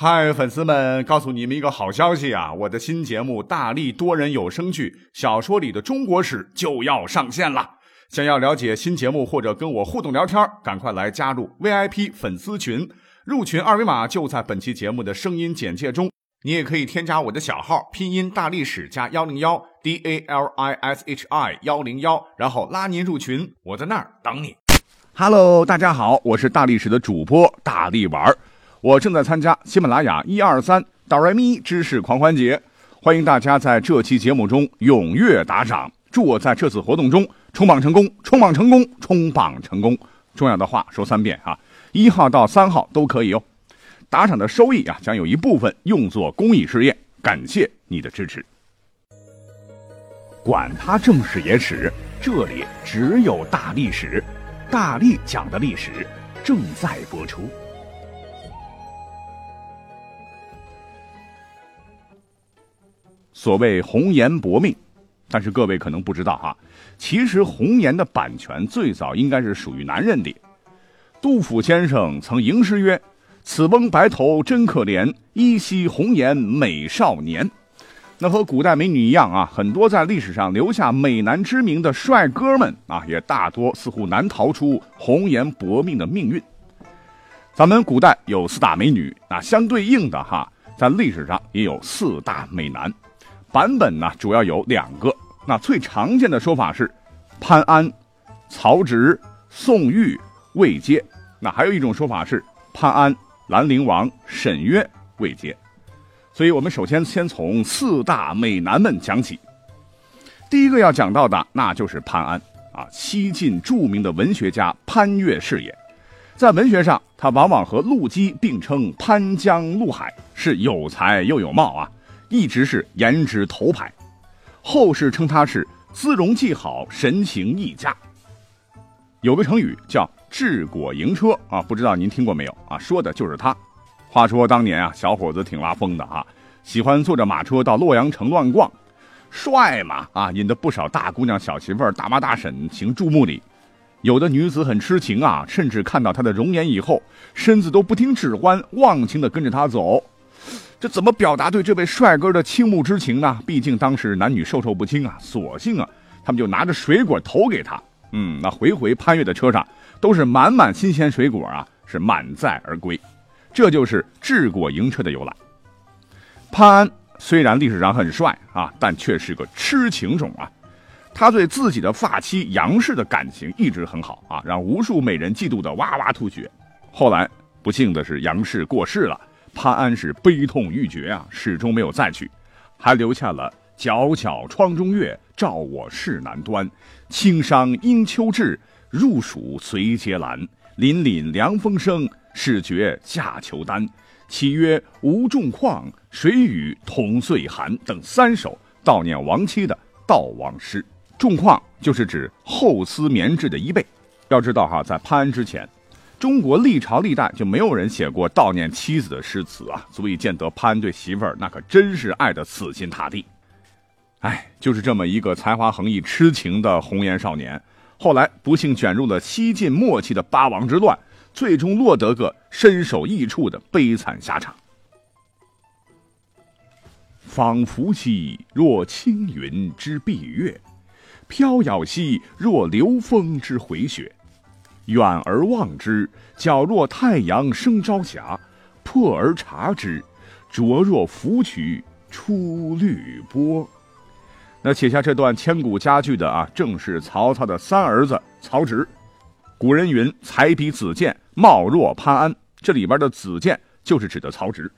嗨，粉丝们，告诉你们一个好消息啊！我的新节目《大力多人有声剧小说里的中国史》就要上线了。想要了解新节目或者跟我互动聊天，赶快来加入 VIP 粉丝群，入群二维码就在本期节目的声音简介中。你也可以添加我的小号，拼音大历史加幺零幺 D A L I S H I 幺零幺，然后拉您入群，我在那儿等你。Hello，大家好，我是大历史的主播大力丸。我正在参加喜马拉雅一二三哆来咪知识狂欢节，欢迎大家在这期节目中踊跃打赏，祝我在这次活动中冲榜成功，冲榜成功，冲榜成功。重要的话说三遍啊，一号到三号都可以哦。打赏的收益啊，将有一部分用作公益事业，感谢你的支持。管他正史野史，这里只有大历史，大力讲的历史正在播出。所谓红颜薄命，但是各位可能不知道哈，其实红颜的版权最早应该是属于男人的。杜甫先生曾吟诗曰：“此翁白头真可怜，依稀红颜美少年。”那和古代美女一样啊，很多在历史上留下美男之名的帅哥们啊，也大多似乎难逃出红颜薄命的命运。咱们古代有四大美女，那相对应的哈，在历史上也有四大美男。版本呢，主要有两个。那最常见的说法是，潘安、曹植、宋玉、魏阶。那还有一种说法是，潘安、兰陵王、沈约、魏阶。所以我们首先先从四大美男们讲起。第一个要讲到的，那就是潘安啊，西晋著名的文学家潘岳是也。在文学上，他往往和陆机并称潘江陆海，是有才又有貌啊。一直是颜值头牌，后世称他是姿容既好，神情亦佳。有个成语叫“治国盈车”啊，不知道您听过没有啊？说的就是他。话说当年啊，小伙子挺拉风的啊，喜欢坐着马车到洛阳城乱逛，帅嘛啊，引得不少大姑娘、小媳妇、大妈大婶行注目礼。有的女子很痴情啊，甚至看到他的容颜以后，身子都不听使唤，忘情的跟着他走。这怎么表达对这位帅哥的倾慕之情呢？毕竟当时男女授受不亲啊，索性啊，他们就拿着水果投给他。嗯，那回回潘越的车上都是满满新鲜水果啊，是满载而归。这就是治国营车的由来。潘安虽然历史上很帅啊，但却是个痴情种啊。他对自己的发妻杨氏的感情一直很好啊，让无数美人嫉妒的哇哇吐血。后来不幸的是杨氏过世了。潘安是悲痛欲绝啊，始终没有再娶，还留下了“皎皎窗中月，照我事难端。轻伤应秋至，入暑随节兰。凛凛凉风生，始觉夏秋丹。岂曰无重况，谁与同岁寒？”等三首悼念亡妻的悼亡诗。重况就是指厚丝棉质的衣被。要知道哈，在潘安之前。中国历朝历代就没有人写过悼念妻子的诗词啊，足以见得潘对媳妇儿那可真是爱得死心塌地。哎，就是这么一个才华横溢、痴情的红颜少年，后来不幸卷入了西晋末期的八王之乱，最终落得个身首异处的悲惨下场。仿佛兮若轻云之蔽月，飘摇兮若流风之回雪。远而望之，皎若太阳升朝霞；破而察之，灼若芙蕖出绿波。那写下这段千古佳句的啊，正是曹操的三儿子曹植。古人云：“才比子建，貌若潘安。”这里边的子建就是指的曹植。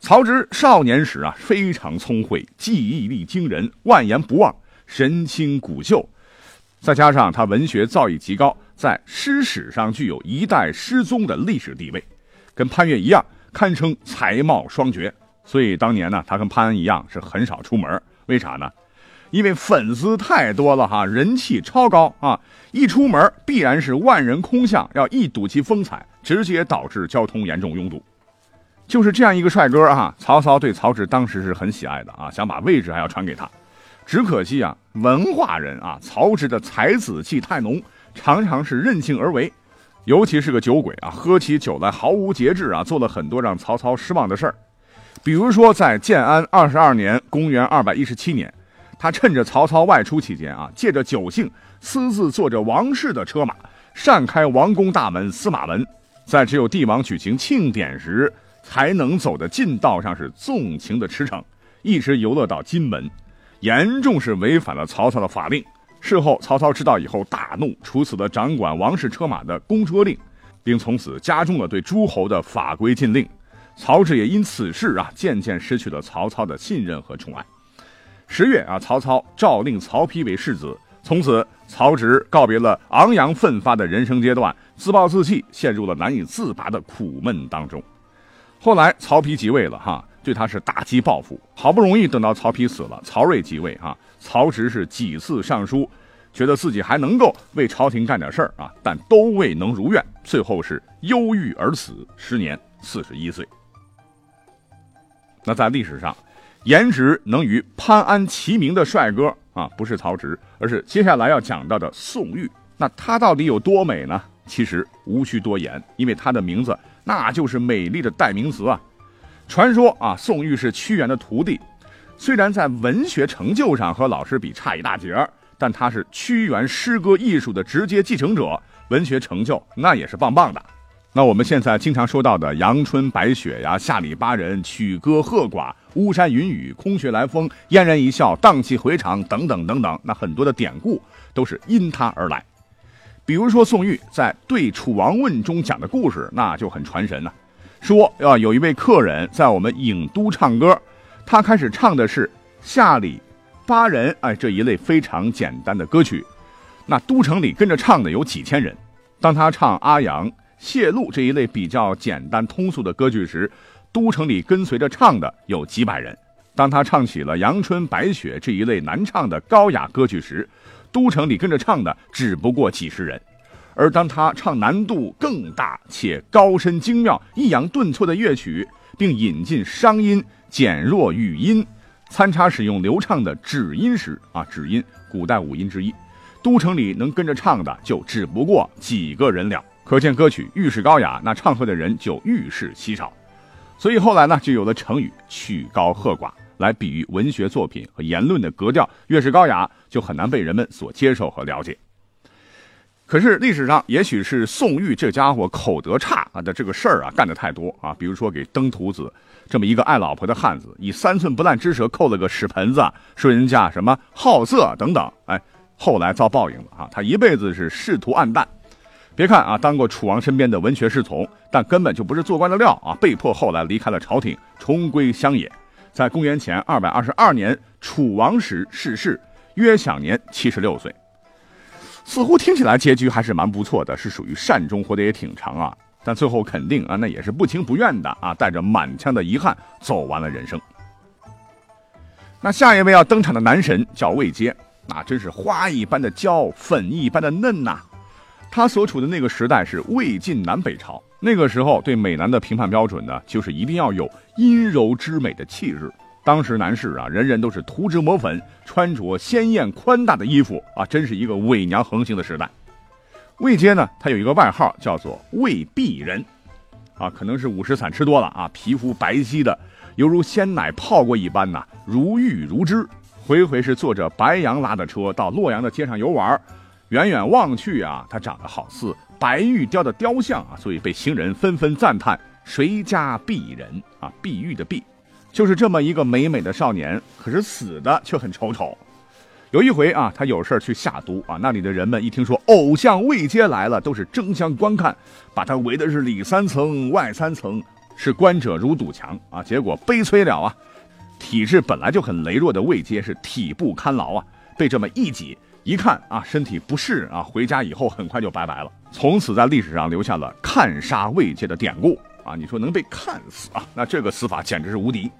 曹植少年时啊，非常聪慧，记忆力惊人，万言不忘，神清骨秀。再加上他文学造诣极高，在诗史上具有一代诗宗的历史地位，跟潘岳一样，堪称才貌双绝。所以当年呢，他跟潘安一样是很少出门。为啥呢？因为粉丝太多了哈，人气超高啊！一出门必然是万人空巷，要一睹其风采，直接导致交通严重拥堵。就是这样一个帅哥啊，曹操对曹植当时是很喜爱的啊，想把位置还要传给他。只可惜啊，文化人啊，曹植的才子气太浓，常常是任性而为。尤其是个酒鬼啊，喝起酒来毫无节制啊，做了很多让曹操失望的事儿。比如说，在建安二十二年（公元二百一十七年），他趁着曹操外出期间啊，借着酒兴，私自坐着王室的车马，擅开王宫大门司马门，在只有帝王举行庆典时才能走的近道上是纵情的驰骋，一直游乐到金门，严重是违反了曹操的法令。事后，曹操知道以后大怒，处死了掌管王室车马的公车令，并从此加重了对诸侯的法规禁令。曹植也因此事啊，渐渐失去了曹操的信任和宠爱。十月啊，曹操诏令曹丕为世子，从此曹植告别了昂扬奋发的人生阶段，自暴自弃，陷入了难以自拔的苦闷当中。后来曹丕即位了，哈，对他是打击报复。好不容易等到曹丕死了，曹睿即位，哈，曹植是几次上书，觉得自己还能够为朝廷干点事儿啊，但都未能如愿，最后是忧郁而死，时年四十一岁。那在历史上，颜值能与潘安齐名的帅哥啊，不是曹植，而是接下来要讲到的宋玉。那他到底有多美呢？其实无需多言，因为他的名字那就是美丽的代名词啊。传说啊，宋玉是屈原的徒弟，虽然在文学成就上和老师比差一大截儿，但他是屈原诗歌艺术的直接继承者，文学成就那也是棒棒的。那我们现在经常说到的阳春白雪呀、下里巴人、曲歌鹤寡、巫山云雨、空穴来风、嫣然一笑、荡气回肠等等等等，那很多的典故都是因他而来。比如说宋玉在《对楚王问》中讲的故事，那就很传神了。说啊，有一位客人在我们郢都唱歌，他开始唱的是下里巴人哎这一类非常简单的歌曲，那都城里跟着唱的有几千人。当他唱阿阳。谢露这一类比较简单通俗的歌剧时，都城里跟随着唱的有几百人；当他唱起了阳春白雪这一类难唱的高雅歌曲时，都城里跟着唱的只不过几十人；而当他唱难度更大且高深精妙、抑扬顿挫的乐曲，并引进商音、减弱语音，参差使用流畅的指音时，啊，指音古代五音之一，都城里能跟着唱的就只不过几个人了。可见歌曲愈是高雅，那唱和的人就愈是稀少，所以后来呢，就有了成语“曲高和寡”来比喻文学作品和言论的格调越是高雅，就很难被人们所接受和了解。可是历史上，也许是宋玉这家伙口德差啊的这个事儿啊干的太多啊，比如说给登徒子这么一个爱老婆的汉子，以三寸不烂之舌扣了个屎盆子，说人家什么好色等等，哎，后来遭报应了啊，他一辈子是仕途暗淡。别看啊，当过楚王身边的文学侍从，但根本就不是做官的料啊！被迫后来离开了朝廷，重归乡野。在公元前二百二十二年，楚王时逝世，约享年七十六岁。似乎听起来结局还是蛮不错的，是属于善终，活得也挺长啊。但最后肯定啊，那也是不情不愿的啊，带着满腔的遗憾走完了人生。那下一位要登场的男神叫魏阶，那真是花一般的娇，粉一般的嫩呐。他所处的那个时代是魏晋南北朝，那个时候对美男的评判标准呢，就是一定要有阴柔之美的气质。当时男士啊，人人都是涂脂抹粉，穿着鲜艳宽大的衣服啊，真是一个伪娘横行的时代。魏阶呢，他有一个外号叫做魏璧人，啊，可能是五石散吃多了啊，皮肤白皙的，犹如鲜奶泡过一般呐，如玉如脂。回回是坐着白羊拉的车到洛阳的街上游玩。远远望去啊，他长得好似白玉雕的雕像啊，所以被行人纷纷赞叹：“谁家璧人啊？碧玉的碧，就是这么一个美美的少年，可是死的却很丑丑。”有一回啊，他有事去下都啊，那里的人们一听说偶像魏阶来了，都是争相观看，把他围的是里三层外三层，是观者如堵墙啊。结果悲催了啊，体质本来就很羸弱的魏阶是体不堪劳啊，被这么一挤。一看啊，身体不适啊，回家以后很快就拜拜了。从此在历史上留下了看杀魏阶的典故啊。你说能被看死啊？那这个死法简直是无敌。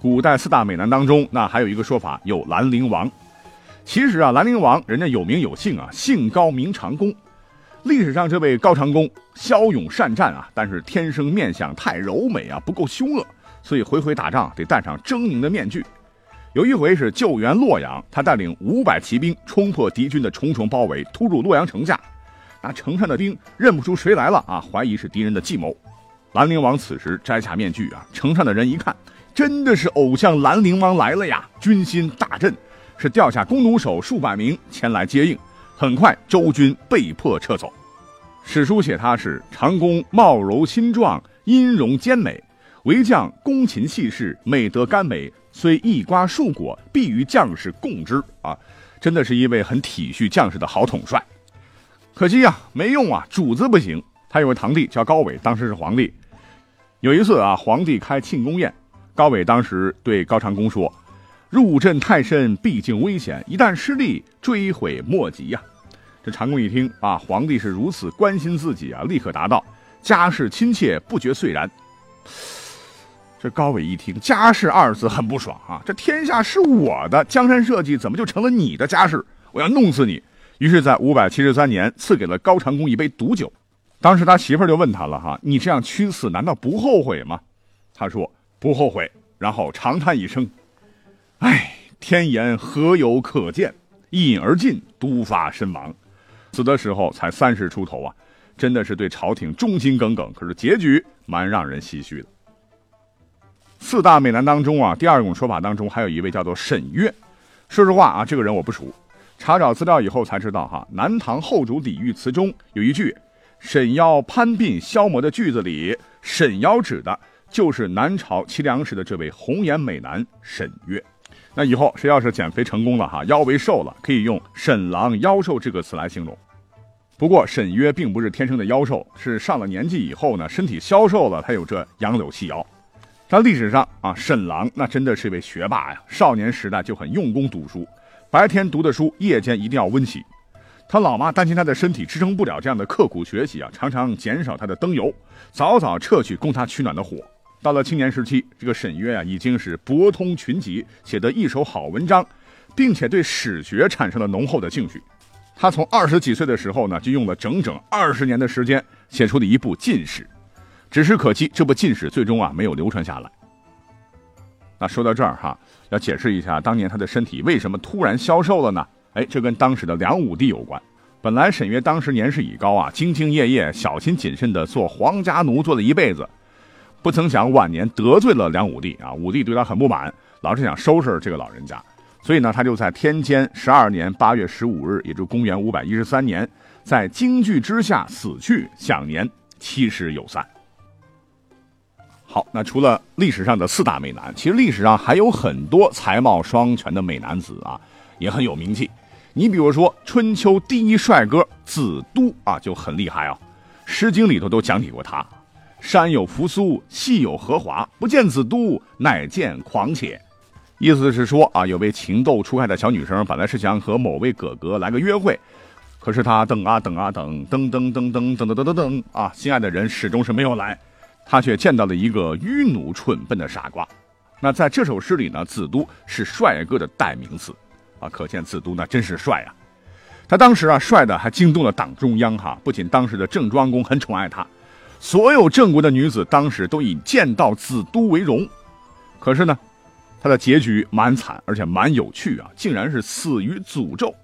古代四大美男当中，那还有一个说法有兰陵王。其实啊，兰陵王人家有名有姓啊，姓高名长公。历史上这位高长公骁勇善战啊，但是天生面相太柔美啊，不够凶恶，所以回回打仗得戴上狰狞的面具。有一回是救援洛阳，他带领五百骑兵冲破敌军的重重包围，突入洛阳城下。那城上的兵认不出谁来了啊，怀疑是敌人的计谋。兰陵王此时摘下面具啊，城上的人一看，真的是偶像兰陵王来了呀，军心大振，是调下弓弩手数百名前来接应。很快，周军被迫撤走。史书写他是长弓貌柔心壮，音容兼美，为将弓琴细事，美德甘美，虽一瓜数果，必与将士共之啊！真的是一位很体恤将士的好统帅。可惜啊，没用啊，主子不行。他有个堂弟叫高伟，当时是皇帝。有一次啊，皇帝开庆功宴，高伟当时对高长恭说：“入阵太深，毕竟危险，一旦失利，追悔莫及呀。”这长恭一听啊，皇帝是如此关心自己啊，立刻答道：“家事亲切，不觉遂然。”这高伟一听“家事”二字很不爽啊，这天下是我的，江山社稷怎么就成了你的家事？我要弄死你！于是，在五百七十三年，赐给了高长恭一杯毒酒。当时他媳妇就问他了：“哈，你这样屈死，难道不后悔吗？”他说：“不后悔。”然后长叹一声：“唉，天颜何有可见？一饮而尽，毒发身亡。死的时候才三十出头啊，真的是对朝廷忠心耿耿。可是结局蛮让人唏嘘的。四大美男当中啊，第二种说法当中还有一位叫做沈约。说实话啊，这个人我不熟。查找资料以后才知道，哈，南唐后主李煜词中有一句。沈腰攀鬓消磨的句子里，沈腰指的就是南朝齐梁时的这位红颜美男沈约。那以后谁要是减肥成功了哈，腰围瘦了，可以用“沈郎腰瘦”这个词来形容。不过沈约并不是天生的腰瘦，是上了年纪以后呢，身体消瘦了，才有这杨柳细腰。在历史上啊，沈郎那真的是一位学霸呀，少年时代就很用功读书，白天读的书，夜间一定要温习。他老妈担心他的身体支撑不了这样的刻苦学习啊，常常减少他的灯油，早早撤去供他取暖的火。到了青年时期，这个沈约啊已经是博通群集，写得一手好文章，并且对史学产生了浓厚的兴趣。他从二十几岁的时候呢，就用了整整二十年的时间写出了一部进史，只是可惜这部进史最终啊没有流传下来。那说到这儿哈，要解释一下当年他的身体为什么突然消瘦了呢？哎，这跟当时的梁武帝有关。本来沈约当时年事已高啊，兢兢业业、小心谨慎的做皇家奴，做了一辈子。不曾想晚年得罪了梁武帝啊，武帝对他很不满，老是想收拾这个老人家。所以呢，他就在天监十二年八月十五日，也就公元五百一十三年，在京剧之下死去，享年七十有三。好，那除了历史上的四大美男，其实历史上还有很多才貌双全的美男子啊，也很有名气。你比如说，春秋第一帅哥子都啊，就很厉害啊，《诗经》里头都讲起过他。山有扶苏，戏有荷华，不见子都，乃见狂且。意思是说啊，有位情窦初开的小女生，本来是想和某位哥哥来个约会，可是她等啊等啊等，噔噔噔噔噔噔噔噔噔啊，心爱的人始终是没有来，她却见到了一个愚奴蠢笨的傻瓜。那在这首诗里呢，子都是帅哥的代名词。啊，可见子都那真是帅啊！他当时啊，帅的还惊动了党中央哈。不仅当时的郑庄公很宠爱他，所有郑国的女子当时都以见到子都为荣。可是呢，他的结局蛮惨，而且蛮有趣啊，竟然是死于诅咒。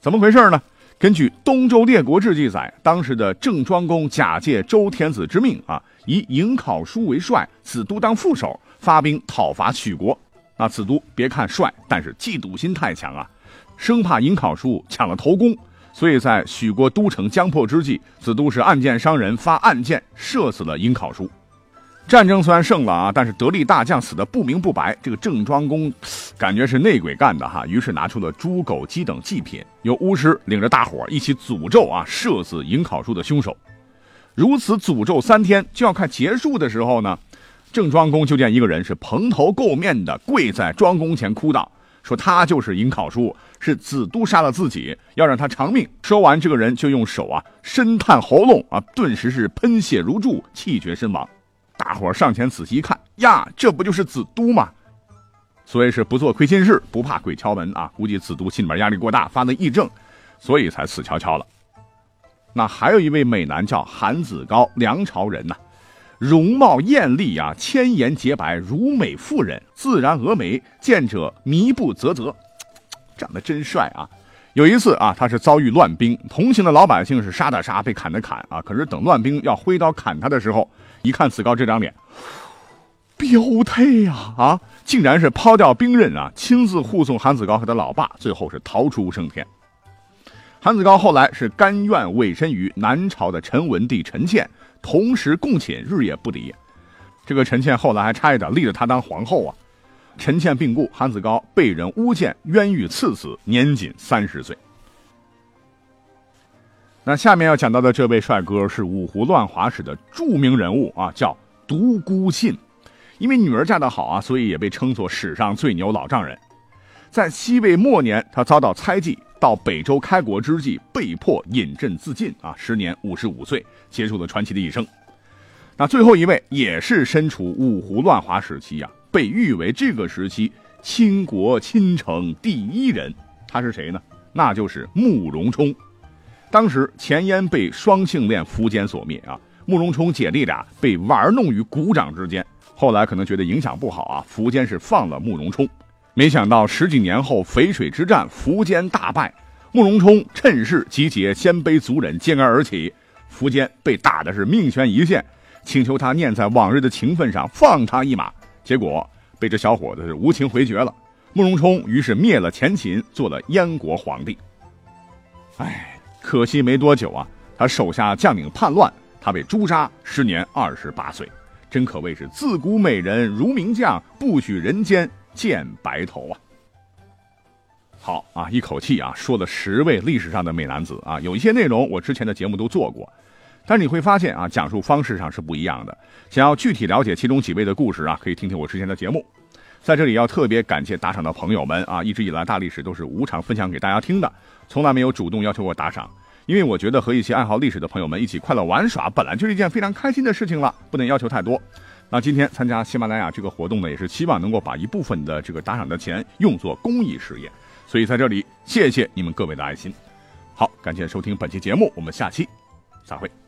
怎么回事呢？根据《东周列国志》记载，当时的郑庄公假借周天子之命啊，以颍考叔为帅，子都当副手，发兵讨伐许国。那子都别看帅，但是嫉妒心太强啊，生怕颍考叔抢了头功，所以在许国都城将破之际，子都是暗箭伤人，发暗箭射死了颍考叔。战争虽然胜了啊，但是得力大将死的不明不白，这个郑庄公感觉是内鬼干的哈，于是拿出了猪狗鸡等祭品，由巫师领着大伙一起诅咒啊，射死颍考叔的凶手。如此诅咒三天，就要快结束的时候呢。郑庄公就见一个人是蓬头垢面的跪在庄公前哭道：“说他就是颍考叔，是子都杀了自己，要让他偿命。”说完，这个人就用手啊深探喉咙啊，顿时是喷血如注，气绝身亡。大伙上前仔细一看，呀，这不就是子都吗？所以是不做亏心事，不怕鬼敲门啊！估计子都心里面压力过大，发的癔症，所以才死翘翘了。那还有一位美男叫韩子高，梁朝人呐。容貌艳丽啊，千颜洁白，如美妇人，自然峨眉，见者迷不啧啧，长得真帅啊！有一次啊，他是遭遇乱兵，同行的老百姓是杀的杀，被砍的砍啊。可是等乱兵要挥刀砍他的时候，一看子高这张脸，标配呀啊！竟然是抛掉兵刃啊，亲自护送韩子高和他老爸，最后是逃出升天。韩子高后来是甘愿委身于南朝的陈文帝陈倩，同时共寝，日夜不离。这个陈倩后来还差一点立了他当皇后啊。陈倩病故，韩子高被人诬陷冤狱赐死，年仅三十岁。那下面要讲到的这位帅哥是五胡乱华史的著名人物啊，叫独孤信。因为女儿嫁得好啊，所以也被称作史上最牛老丈人。在西魏末年，他遭到猜忌，到北周开国之际被迫饮鸩自尽啊，时年五十五岁，结束了传奇的一生。那最后一位也是身处五胡乱华时期呀。被誉为这个时期倾国倾城第一人，他是谁呢？那就是慕容冲。当时前燕被双性恋苻坚所灭啊，慕容冲姐弟俩被玩弄于股掌之间。后来可能觉得影响不好啊，苻坚是放了慕容冲。没想到十几年后淝水之战，苻坚大败，慕容冲趁势集结鲜卑族人，揭竿而起，苻坚被打的是命悬一线，请求他念在往日的情分上放他一马。结果被这小伙子是无情回绝了，慕容冲于是灭了前秦，做了燕国皇帝。哎，可惜没多久啊，他手下将领叛乱，他被诛杀，时年二十八岁，真可谓是自古美人如名将，不许人间见白头啊！好啊，一口气啊说了十位历史上的美男子啊，有一些内容我之前的节目都做过。但是你会发现啊，讲述方式上是不一样的。想要具体了解其中几位的故事啊，可以听听我之前的节目。在这里要特别感谢打赏的朋友们啊，一直以来大历史都是无偿分享给大家听的，从来没有主动要求过打赏。因为我觉得和一些爱好历史的朋友们一起快乐玩耍，本来就是一件非常开心的事情了，不能要求太多。那今天参加喜马拉雅这个活动呢，也是希望能够把一部分的这个打赏的钱用作公益事业，所以在这里谢谢你们各位的爱心。好，感谢收听本期节目，我们下期再会。